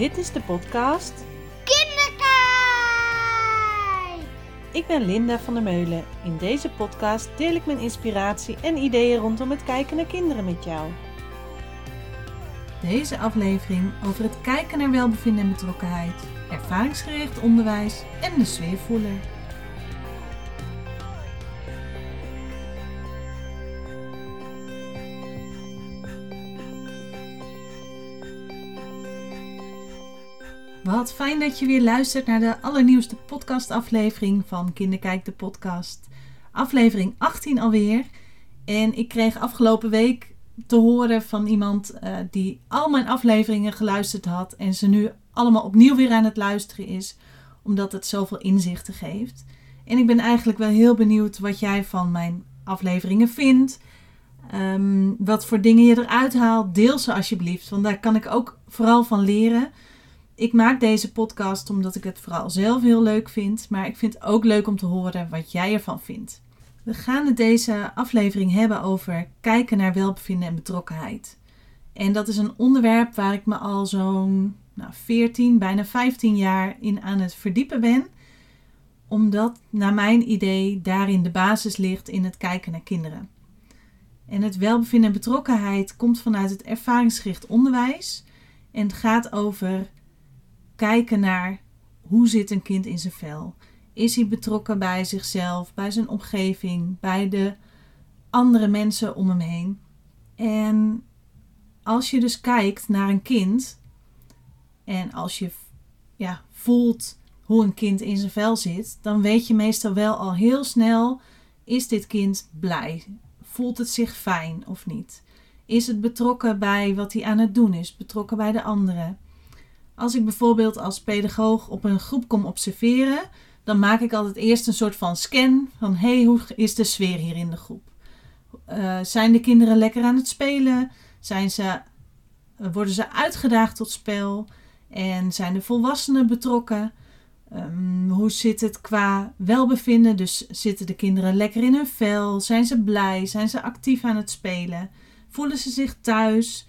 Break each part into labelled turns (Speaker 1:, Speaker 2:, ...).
Speaker 1: Dit is de podcast
Speaker 2: Kinderkijk!
Speaker 1: Ik ben Linda van der Meulen. In deze podcast deel ik mijn inspiratie en ideeën rondom het kijken naar kinderen met jou. Deze aflevering over het kijken naar welbevinden en betrokkenheid, ervaringsgericht onderwijs en de sfeervoeler. Wat fijn dat je weer luistert naar de allernieuwste podcastaflevering van Kinderkijk de podcast. Aflevering 18 alweer. En ik kreeg afgelopen week te horen van iemand uh, die al mijn afleveringen geluisterd had en ze nu allemaal opnieuw weer aan het luisteren is, omdat het zoveel inzichten geeft. En ik ben eigenlijk wel heel benieuwd wat jij van mijn afleveringen vindt. Um, wat voor dingen je eruit haalt, deel ze alsjeblieft, want daar kan ik ook vooral van leren. Ik maak deze podcast omdat ik het vooral zelf heel leuk vind, maar ik vind het ook leuk om te horen wat jij ervan vindt. We gaan het deze aflevering hebben over kijken naar welbevinden en betrokkenheid. En dat is een onderwerp waar ik me al zo'n nou, 14, bijna 15 jaar in aan het verdiepen ben. Omdat, naar mijn idee, daarin de basis ligt in het kijken naar kinderen. En het welbevinden en betrokkenheid komt vanuit het ervaringsgericht onderwijs. En gaat over kijken naar hoe zit een kind in zijn vel. Is hij betrokken bij zichzelf, bij zijn omgeving, bij de andere mensen om hem heen? En als je dus kijkt naar een kind en als je ja, voelt hoe een kind in zijn vel zit, dan weet je meestal wel al heel snel: is dit kind blij? Voelt het zich fijn of niet? Is het betrokken bij wat hij aan het doen is? Betrokken bij de anderen? Als ik bijvoorbeeld als pedagoog op een groep kom observeren, dan maak ik altijd eerst een soort van scan van hey, hoe is de sfeer hier in de groep? Uh, zijn de kinderen lekker aan het spelen? Zijn ze, worden ze uitgedaagd tot spel? En zijn de volwassenen betrokken? Um, hoe zit het qua welbevinden? Dus zitten de kinderen lekker in hun vel? Zijn ze blij? Zijn ze actief aan het spelen? Voelen ze zich thuis?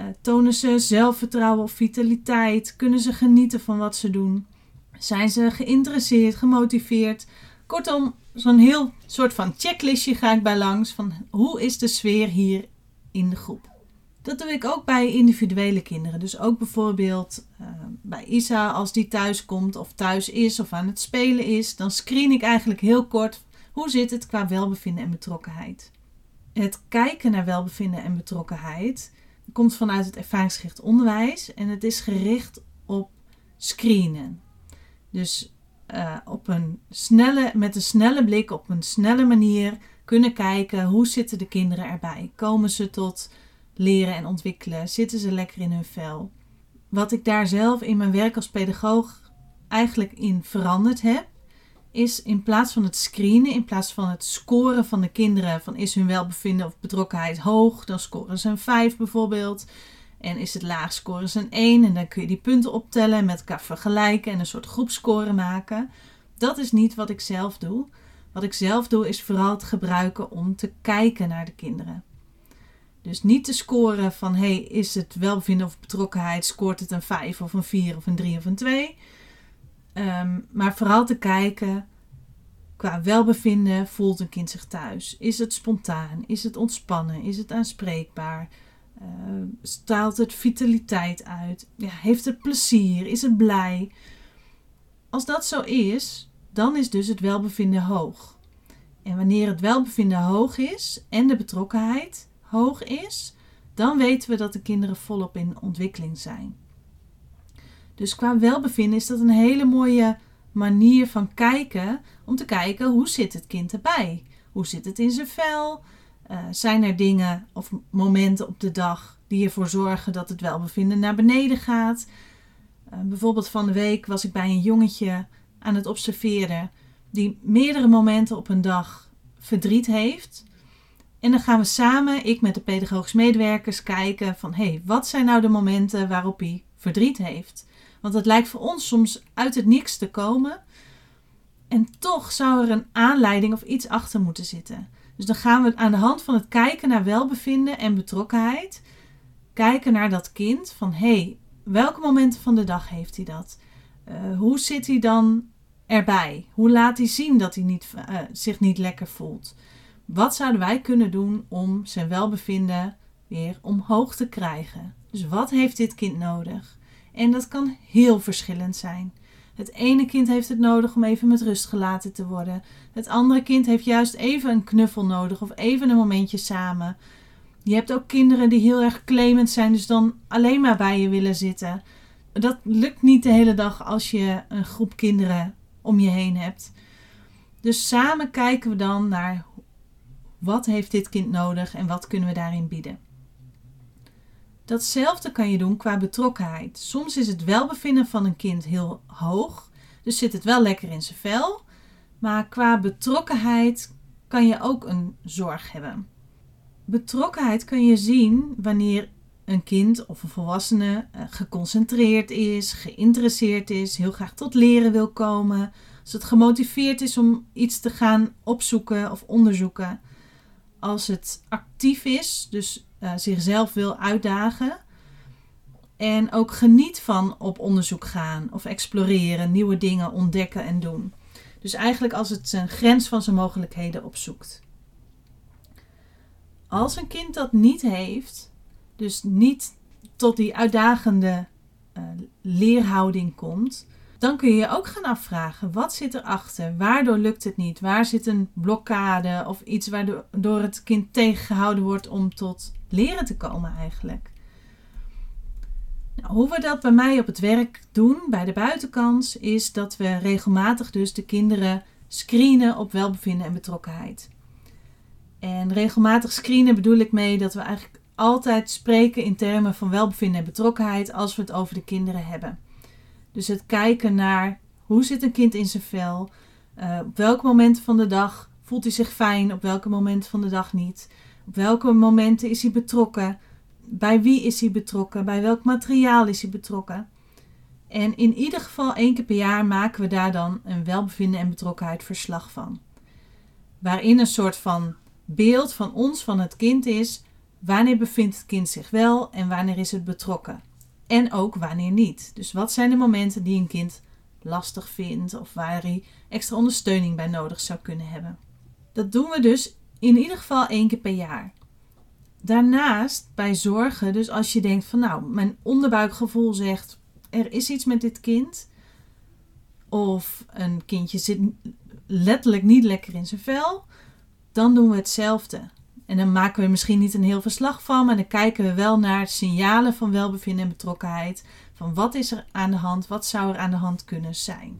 Speaker 1: Uh, tonen ze zelfvertrouwen of vitaliteit? Kunnen ze genieten van wat ze doen? Zijn ze geïnteresseerd, gemotiveerd? Kortom, zo'n heel soort van checklistje ga ik bij langs van hoe is de sfeer hier in de groep. Dat doe ik ook bij individuele kinderen. Dus ook bijvoorbeeld uh, bij Isa, als die thuis komt of thuis is of aan het spelen is, dan screen ik eigenlijk heel kort hoe zit het qua welbevinden en betrokkenheid. Het kijken naar welbevinden en betrokkenheid komt vanuit het ervaringsgericht onderwijs en het is gericht op screenen. Dus uh, op een snelle, met een snelle blik, op een snelle manier kunnen kijken hoe zitten de kinderen erbij. Komen ze tot leren en ontwikkelen? Zitten ze lekker in hun vel? Wat ik daar zelf in mijn werk als pedagoog eigenlijk in veranderd heb, is in plaats van het screenen, in plaats van het scoren van de kinderen, van is hun welbevinden of betrokkenheid hoog, dan scoren ze een 5 bijvoorbeeld. En is het laag, scoren ze een 1. En dan kun je die punten optellen en met elkaar vergelijken en een soort groepscore maken. Dat is niet wat ik zelf doe. Wat ik zelf doe is vooral het gebruiken om te kijken naar de kinderen. Dus niet te scoren van hey, is het welbevinden of betrokkenheid, scoort het een 5 of een 4 of een 3 of een 2. Um, maar vooral te kijken qua welbevinden, voelt een kind zich thuis? Is het spontaan? Is het ontspannen? Is het aanspreekbaar? Uh, straalt het vitaliteit uit? Ja, heeft het plezier? Is het blij? Als dat zo is, dan is dus het welbevinden hoog. En wanneer het welbevinden hoog is en de betrokkenheid hoog is, dan weten we dat de kinderen volop in ontwikkeling zijn. Dus qua welbevinden is dat een hele mooie manier van kijken om te kijken hoe zit het kind erbij? Hoe zit het in zijn vel? Uh, zijn er dingen of momenten op de dag die ervoor zorgen dat het welbevinden naar beneden gaat? Uh, bijvoorbeeld van de week was ik bij een jongetje aan het observeren die meerdere momenten op een dag verdriet heeft. En dan gaan we samen, ik met de pedagogisch medewerkers, kijken van hé, hey, wat zijn nou de momenten waarop hij verdriet heeft? Want het lijkt voor ons soms uit het niks te komen. En toch zou er een aanleiding of iets achter moeten zitten. Dus dan gaan we aan de hand van het kijken naar welbevinden en betrokkenheid kijken naar dat kind van hé, hey, welke momenten van de dag heeft hij dat? Uh, hoe zit hij dan erbij? Hoe laat hij zien dat hij niet, uh, zich niet lekker voelt? Wat zouden wij kunnen doen om zijn welbevinden weer omhoog te krijgen? Dus wat heeft dit kind nodig? En dat kan heel verschillend zijn. Het ene kind heeft het nodig om even met rust gelaten te worden. Het andere kind heeft juist even een knuffel nodig of even een momentje samen. Je hebt ook kinderen die heel erg claimend zijn, dus dan alleen maar bij je willen zitten. Dat lukt niet de hele dag als je een groep kinderen om je heen hebt. Dus samen kijken we dan naar wat heeft dit kind nodig en wat kunnen we daarin bieden. Datzelfde kan je doen qua betrokkenheid. Soms is het welbevinden van een kind heel hoog, dus zit het wel lekker in zijn vel. Maar qua betrokkenheid kan je ook een zorg hebben. Betrokkenheid kun je zien wanneer een kind of een volwassene eh, geconcentreerd is, geïnteresseerd is, heel graag tot leren wil komen, als het gemotiveerd is om iets te gaan opzoeken of onderzoeken, als het actief is, dus uh, zichzelf wil uitdagen. En ook geniet van op onderzoek gaan of exploreren, nieuwe dingen ontdekken en doen. Dus eigenlijk als het zijn grens van zijn mogelijkheden opzoekt. Als een kind dat niet heeft, dus niet tot die uitdagende uh, leerhouding komt, dan kun je je ook gaan afvragen: wat zit erachter? Waardoor lukt het niet? Waar zit een blokkade of iets waardoor het kind tegengehouden wordt om tot leren te komen eigenlijk? Nou, hoe we dat bij mij op het werk doen, bij de buitenkans, is dat we regelmatig dus de kinderen screenen op welbevinden en betrokkenheid. En regelmatig screenen bedoel ik mee dat we eigenlijk altijd spreken in termen van welbevinden en betrokkenheid als we het over de kinderen hebben. Dus het kijken naar hoe zit een kind in zijn vel, uh, op welke momenten van de dag voelt hij zich fijn, op welke momenten van de dag niet, op welke momenten is hij betrokken, bij wie is hij betrokken, bij welk materiaal is hij betrokken. En in ieder geval één keer per jaar maken we daar dan een welbevinden en betrokkenheid verslag van. Waarin een soort van beeld van ons, van het kind is, wanneer bevindt het kind zich wel en wanneer is het betrokken. En ook wanneer niet. Dus wat zijn de momenten die een kind lastig vindt of waar hij extra ondersteuning bij nodig zou kunnen hebben. Dat doen we dus in ieder geval één keer per jaar. Daarnaast bij zorgen, dus als je denkt van nou, mijn onderbuikgevoel zegt er is iets met dit kind. Of een kindje zit letterlijk niet lekker in zijn vel. Dan doen we hetzelfde. En dan maken we misschien niet een heel verslag van, maar dan kijken we wel naar signalen van welbevinden en betrokkenheid. Van wat is er aan de hand, wat zou er aan de hand kunnen zijn.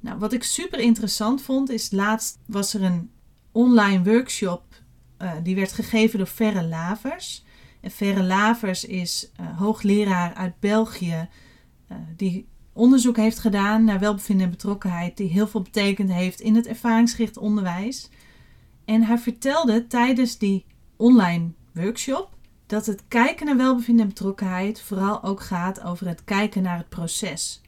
Speaker 1: Nou, wat ik super interessant vond, is laatst was er een online workshop uh, die werd gegeven door Verre Lavers. En Verre Lavers is uh, hoogleraar uit België uh, die onderzoek heeft gedaan naar welbevinden en betrokkenheid, die heel veel betekend heeft in het ervaringsgericht onderwijs. En hij vertelde tijdens die online workshop dat het kijken naar welbevinden en betrokkenheid vooral ook gaat over het kijken naar het proces.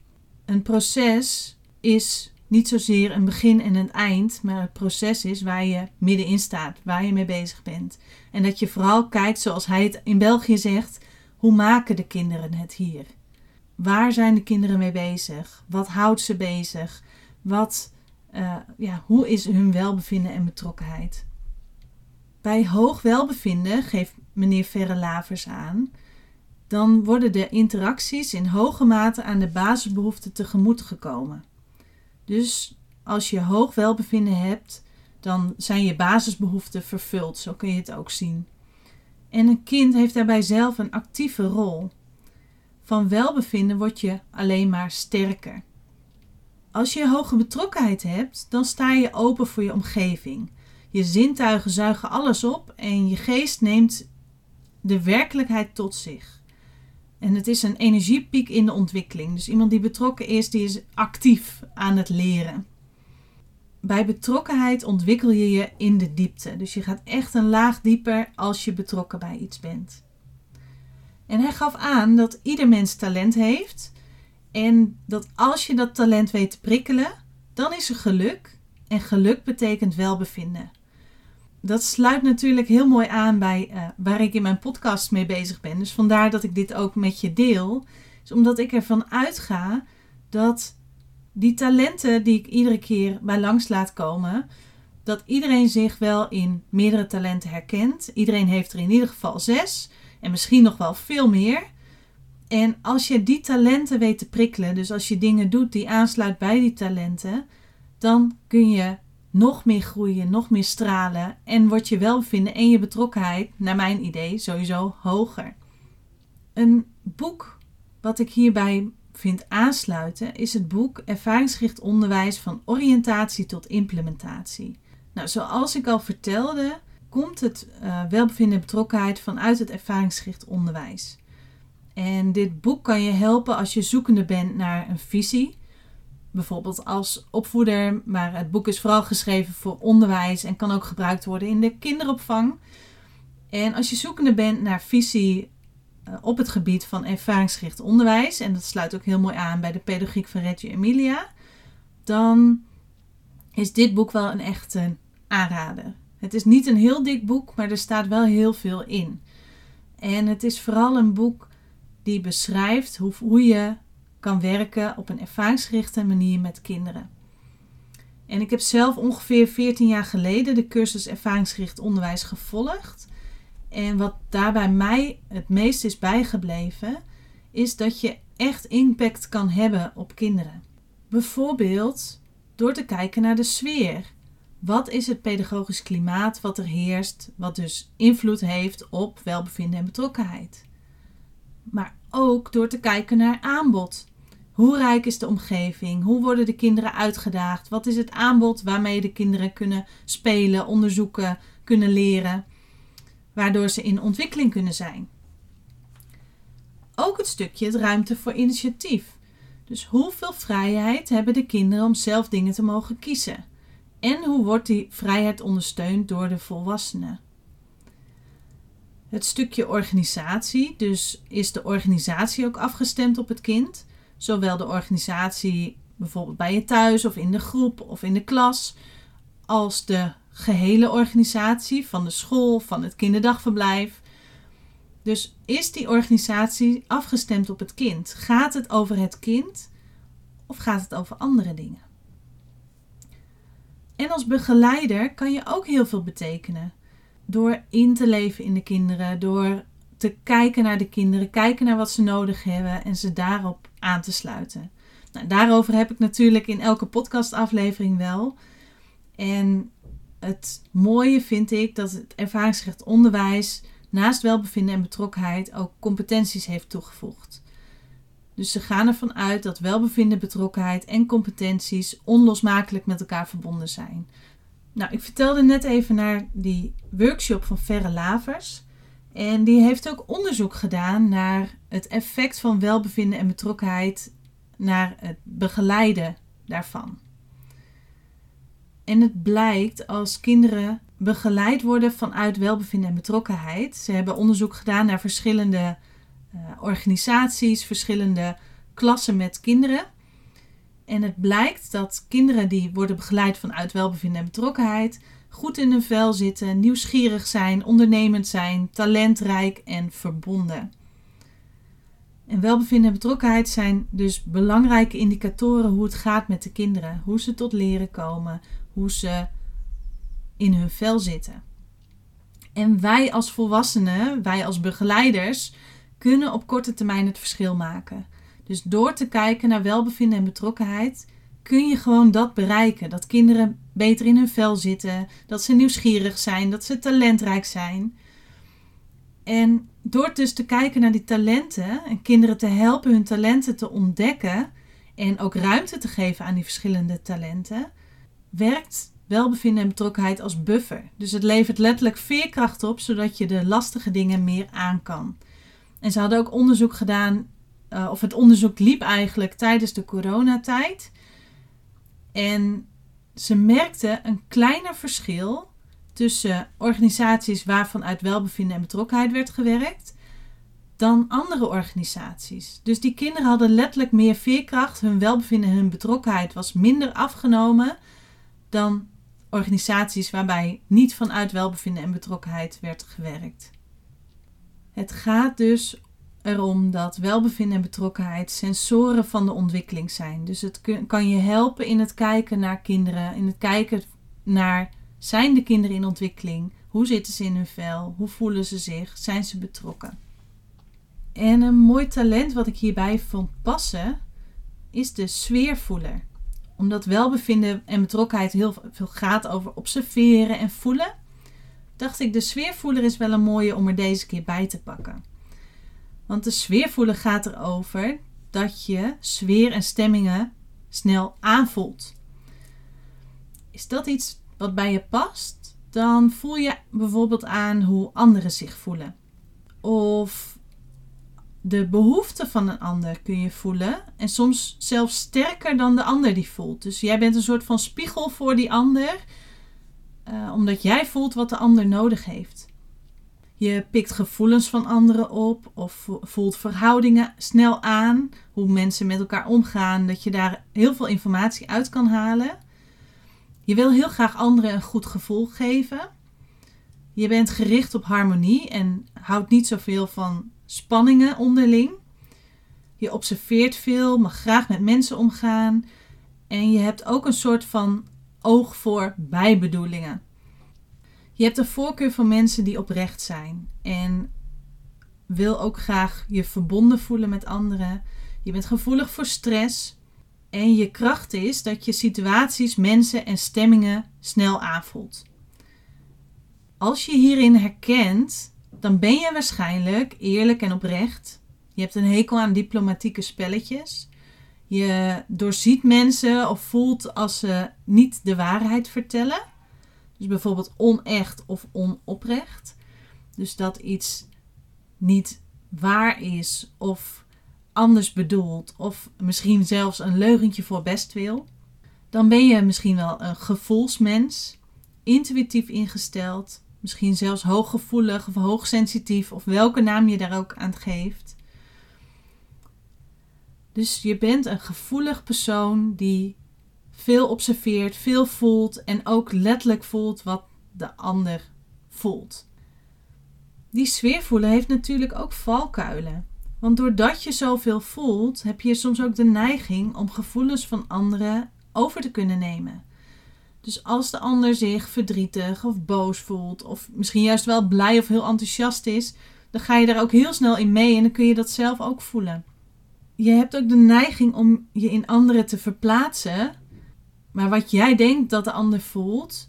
Speaker 1: Een proces is niet zozeer een begin en een eind, maar het proces is waar je middenin staat, waar je mee bezig bent. En dat je vooral kijkt, zoals hij het in België zegt, hoe maken de kinderen het hier? Waar zijn de kinderen mee bezig? Wat houdt ze bezig? Wat uh, ja, hoe is hun welbevinden en betrokkenheid? Bij hoog welbevinden, geeft meneer Verre Lavers aan, dan worden de interacties in hoge mate aan de basisbehoeften tegemoet gekomen. Dus als je hoog welbevinden hebt, dan zijn je basisbehoeften vervuld, zo kun je het ook zien. En een kind heeft daarbij zelf een actieve rol. Van welbevinden word je alleen maar sterker. Als je hoge betrokkenheid hebt, dan sta je open voor je omgeving. Je zintuigen zuigen alles op en je geest neemt de werkelijkheid tot zich. En het is een energiepiek in de ontwikkeling. Dus iemand die betrokken is, die is actief aan het leren. Bij betrokkenheid ontwikkel je je in de diepte. Dus je gaat echt een laag dieper als je betrokken bij iets bent. En hij gaf aan dat ieder mens talent heeft en dat als je dat talent weet te prikkelen, dan is er geluk. En geluk betekent welbevinden. dat sluit natuurlijk heel mooi aan bij uh, waar ik in mijn podcast mee bezig ben. Dus vandaar dat ik dit ook met je deel. Is omdat ik ervan uitga dat die talenten die ik iedere keer bij langs laat komen, dat iedereen zich wel in meerdere talenten herkent. Iedereen heeft er in ieder geval zes en misschien nog wel veel meer. En als je die talenten weet te prikkelen, dus als je dingen doet die aansluit bij die talenten, dan kun je nog meer groeien, nog meer stralen en wordt je welbevinden en je betrokkenheid, naar mijn idee, sowieso hoger. Een boek wat ik hierbij vind aansluiten is het boek Ervaringsgericht onderwijs van oriëntatie tot implementatie. Nou, zoals ik al vertelde, komt het uh, welbevinden en betrokkenheid vanuit het ervaringsgericht onderwijs. En dit boek kan je helpen als je zoekende bent naar een visie. Bijvoorbeeld als opvoeder, maar het boek is vooral geschreven voor onderwijs en kan ook gebruikt worden in de kinderopvang. En als je zoekende bent naar visie eh, op het gebied van ervaringsgericht onderwijs, en dat sluit ook heel mooi aan bij de pedagogiek van Reggio Emilia, dan is dit boek wel een echte aanrader. Het is niet een heel dik boek, maar er staat wel heel veel in. En het is vooral een boek die beschrijft hoe, hoe je kan werken op een ervaringsgerichte manier met kinderen. En ik heb zelf ongeveer 14 jaar geleden de cursus ervaringsgericht onderwijs gevolgd. En wat daarbij mij het meest is bijgebleven, is dat je echt impact kan hebben op kinderen. Bijvoorbeeld door te kijken naar de sfeer. Wat is het pedagogisch klimaat wat er heerst, wat dus invloed heeft op welbevinden en betrokkenheid? Maar ook door te kijken naar aanbod. Hoe rijk is de omgeving? Hoe worden de kinderen uitgedaagd? Wat is het aanbod waarmee de kinderen kunnen spelen, onderzoeken, kunnen leren, waardoor ze in ontwikkeling kunnen zijn? Ook het stukje het ruimte voor initiatief. Dus hoeveel vrijheid hebben de kinderen om zelf dingen te mogen kiezen? En hoe wordt die vrijheid ondersteund door de volwassenen? Het stukje organisatie, dus is de organisatie ook afgestemd op het kind? Zowel de organisatie bijvoorbeeld bij je thuis of in de groep of in de klas, als de gehele organisatie van de school, van het kinderdagverblijf. Dus is die organisatie afgestemd op het kind? Gaat het over het kind of gaat het over andere dingen? En als begeleider kan je ook heel veel betekenen. Door in te leven in de kinderen, door te kijken naar de kinderen, kijken naar wat ze nodig hebben en ze daarop aan te sluiten. Nou, daarover heb ik natuurlijk in elke podcastaflevering wel. En het mooie vind ik dat het ervaringsgericht onderwijs naast welbevinden en betrokkenheid ook competenties heeft toegevoegd. Dus ze gaan ervan uit dat welbevinden, betrokkenheid en competenties onlosmakelijk met elkaar verbonden zijn. Nou, ik vertelde net even naar die workshop van Verre Lavers. En die heeft ook onderzoek gedaan naar het effect van welbevinden en betrokkenheid naar het begeleiden daarvan. En het blijkt als kinderen begeleid worden vanuit welbevinden en betrokkenheid. Ze hebben onderzoek gedaan naar verschillende uh, organisaties, verschillende klassen met kinderen. En het blijkt dat kinderen die worden begeleid vanuit welbevinden en betrokkenheid goed in hun vel zitten, nieuwsgierig zijn, ondernemend zijn, talentrijk en verbonden. En welbevinden en betrokkenheid zijn dus belangrijke indicatoren hoe het gaat met de kinderen, hoe ze tot leren komen, hoe ze in hun vel zitten. En wij als volwassenen, wij als begeleiders, kunnen op korte termijn het verschil maken. Dus door te kijken naar welbevinden en betrokkenheid, kun je gewoon dat bereiken. Dat kinderen beter in hun vel zitten, dat ze nieuwsgierig zijn, dat ze talentrijk zijn. En door dus te kijken naar die talenten en kinderen te helpen hun talenten te ontdekken en ook ruimte te geven aan die verschillende talenten, werkt welbevinden en betrokkenheid als buffer. Dus het levert letterlijk veerkracht op, zodat je de lastige dingen meer aan kan. En ze hadden ook onderzoek gedaan, uh, of het onderzoek liep eigenlijk tijdens de coronatijd. En ze merkten een kleiner verschil tussen organisaties waarvan uit welbevinden en betrokkenheid werd gewerkt dan andere organisaties. Dus die kinderen hadden letterlijk meer veerkracht, hun welbevinden en hun betrokkenheid was minder afgenomen dan organisaties waarbij niet vanuit welbevinden en betrokkenheid werd gewerkt. Het gaat dus erom dat welbevinden en betrokkenheid sensoren van de ontwikkeling zijn. Dus het kan je helpen in het kijken naar kinderen, in het kijken naar zijn de kinderen in ontwikkeling, hoe zitten ze in hun vel, hoe voelen ze zich, zijn ze betrokken. En een mooi talent wat ik hierbij vond passen is de sfeervoeler. Omdat welbevinden en betrokkenheid heel veel gaat over observeren en voelen, dacht ik de sfeervoeler is wel een mooie om er deze keer bij te pakken. Want de sfeervoeler gaat erover dat je sfeer en stemmingen snel aanvoelt. Is dat iets wat bij je past? Dan voel je bijvoorbeeld aan hoe anderen zich voelen. Of de behoeften van een ander kun je voelen. En soms zelfs sterker dan de ander die voelt. Dus jij bent een soort van spiegel voor die ander. Uh, omdat jij voelt wat de ander nodig heeft. Je pikt gevoelens van anderen op of voelt verhoudingen snel aan. Hoe mensen met elkaar omgaan. Dat je daar heel veel informatie uit kan halen. Je wil heel graag anderen een goed gevoel geven. Je bent gericht op harmonie en houdt niet zoveel van spanningen onderling. Je observeert veel, mag graag met mensen omgaan. En je hebt ook een soort van oog voor bijbedoelingen. Je hebt een voorkeur voor mensen die oprecht zijn. En wil ook graag je verbonden voelen met anderen. Je bent gevoelig voor stress. En je kracht is dat je situaties, mensen en stemmingen snel aanvoelt. Als je hierin herkent, dan ben je waarschijnlijk eerlijk en oprecht. Je hebt een hekel aan diplomatieke spelletjes. Je doorziet mensen of voelt als ze niet de waarheid vertellen. Dus bijvoorbeeld onecht of onoprecht. Dus dat iets niet waar is of anders bedoeld of misschien zelfs een leugentje voor bestwil. Dan ben je misschien wel een gevoelsmens, intuïtief ingesteld, misschien zelfs hooggevoelig of hoogsensitief of welke naam je daar ook aan geeft. Dus je bent een gevoelig persoon die veel observeert, veel voelt en ook letterlijk voelt wat de ander voelt. Die sfeervoelen heeft natuurlijk ook valkuilen. Want doordat je zoveel voelt, heb je soms ook de neiging om gevoelens van anderen over te kunnen nemen. Dus als de ander zich verdrietig of boos voelt, of misschien juist wel blij of heel enthousiast is, dan ga je daar ook heel snel in mee en dan kun je dat zelf ook voelen. Je hebt ook de neiging om je in anderen te verplaatsen, maar wat jij denkt dat de ander voelt,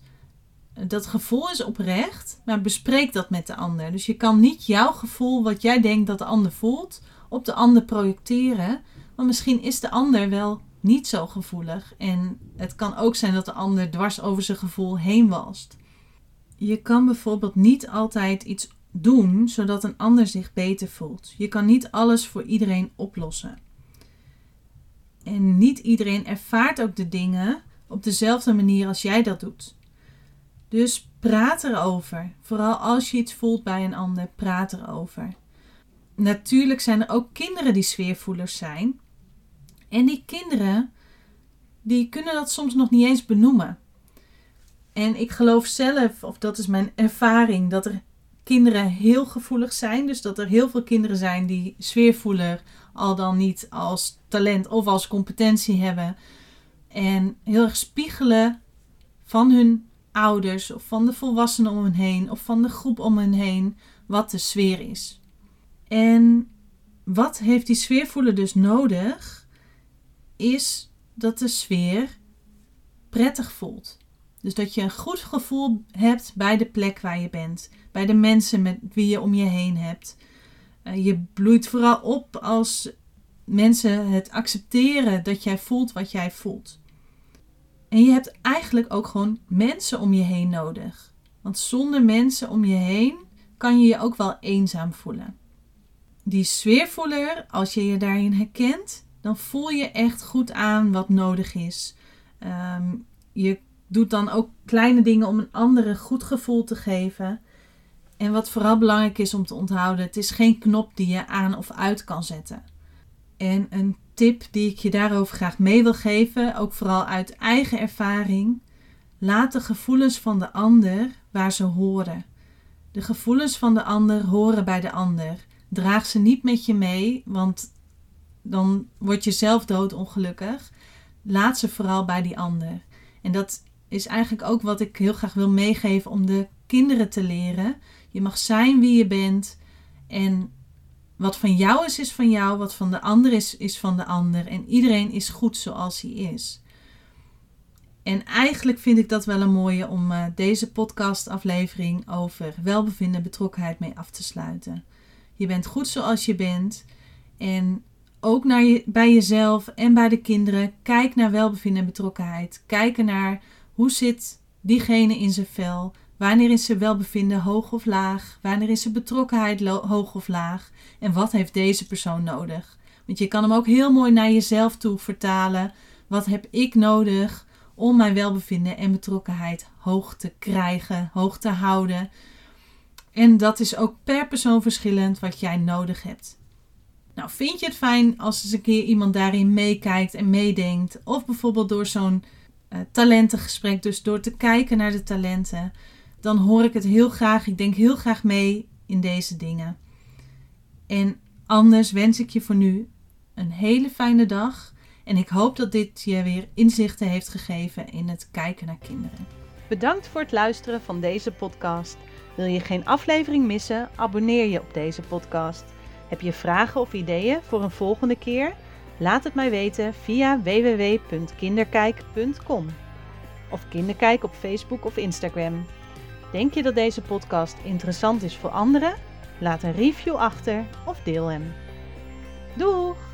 Speaker 1: dat gevoel is oprecht, maar bespreek dat met de ander. Dus je kan niet jouw gevoel, wat jij denkt dat de ander voelt, op de ander projecteren. Want misschien is de ander wel niet zo gevoelig. En het kan ook zijn dat de ander dwars over zijn gevoel heen walst. Je kan bijvoorbeeld niet altijd iets doen zodat een ander zich beter voelt. Je kan niet alles voor iedereen oplossen. En niet iedereen ervaart ook de dingen op dezelfde manier als jij dat doet. Dus praat erover. Vooral als je iets voelt bij een ander, praat erover. Natuurlijk zijn er ook kinderen die sfeervoelers zijn. En die kinderen, die kunnen dat soms nog niet eens benoemen. En ik geloof zelf, of dat is mijn ervaring, dat er kinderen heel gevoelig zijn. Dus dat er heel veel kinderen zijn die sfeervoeler al dan niet als talent of als competentie hebben. En heel erg spiegelen van hun ouders of van de volwassenen om hen heen of van de groep om hen heen wat de sfeer is. En wat heeft die sfeervoeler dus nodig? Is dat de sfeer prettig voelt. Dus dat je een goed gevoel hebt bij de plek waar je bent, bij de mensen met wie je om je heen hebt. Eh, je bloeit vooral op als mensen het accepteren dat jij voelt wat jij voelt. En je hebt eigenlijk ook gewoon mensen om je heen nodig. Want zonder mensen om je heen kan je je ook wel eenzaam voelen. Die sfeervoeler, als je je daarin herkent, dan voel je echt goed aan wat nodig is. Ehm, je doet dan ook kleine dingen om een andere goed gevoel te geven. En wat vooral belangrijk is om te onthouden: het is geen knop die je aan of uit kan zetten. En een tip die ik je daarover graag mee wil geven, ook vooral uit eigen ervaring. Laat de gevoelens van de ander waar ze horen. De gevoelens van de ander horen bij de ander. Draag ze niet met je mee, want dan word je zelf doodongelukkig. Laat ze vooral bij die ander. En dat is eigenlijk ook wat ik heel graag wil meegeven om de kinderen te leren. Je mag zijn wie je bent. En wat van jou is, is van jou. Wat van de ander is, is van de ander. En iedereen is goed zoals hij is. En eigenlijk vind ik dat wel een mooie om uh, deze podcastaflevering over welbevinden en betrokkenheid mee af te sluiten. Je bent goed zoals je bent. En ook naar bij jezelf en bij de kinderen. Kijk naar welbevinden en betrokkenheid. Kijk naar hoe zit diegene in zijn vel. Wanneer is zijn welbevinden hoog of laag? Wanneer is zijn betrokkenheid hoog of laag? En wat heeft deze persoon nodig? Want je kan hem ook heel mooi naar jezelf toe vertalen. Wat heb ik nodig om mijn welbevinden en betrokkenheid hoog te krijgen, hoog te houden? En dat is ook per persoon verschillend wat jij nodig hebt. Nou, vind je het fijn als eens een keer iemand daarin meekijkt en meedenkt? Of bijvoorbeeld door zo'n uh, talentengesprek, dus door te kijken naar de talenten, dan hoor ik het heel graag. Ik denk heel graag mee in deze dingen. En anders wens ik je voor nu een hele fijne dag. En ik hoop dat dit je weer inzichten heeft gegeven in het kijken naar kinderen.
Speaker 2: Bedankt voor het luisteren van deze podcast. Wil je geen aflevering missen? Abonneer je op deze podcast. Heb je vragen of ideeën voor een volgende keer? Laat het mij weten via www.kinderkijk.com of Kinderkijk op Facebook of Instagram. Denk je dat deze podcast interessant is voor anderen? Laat een review achter of deel hem. Doeg!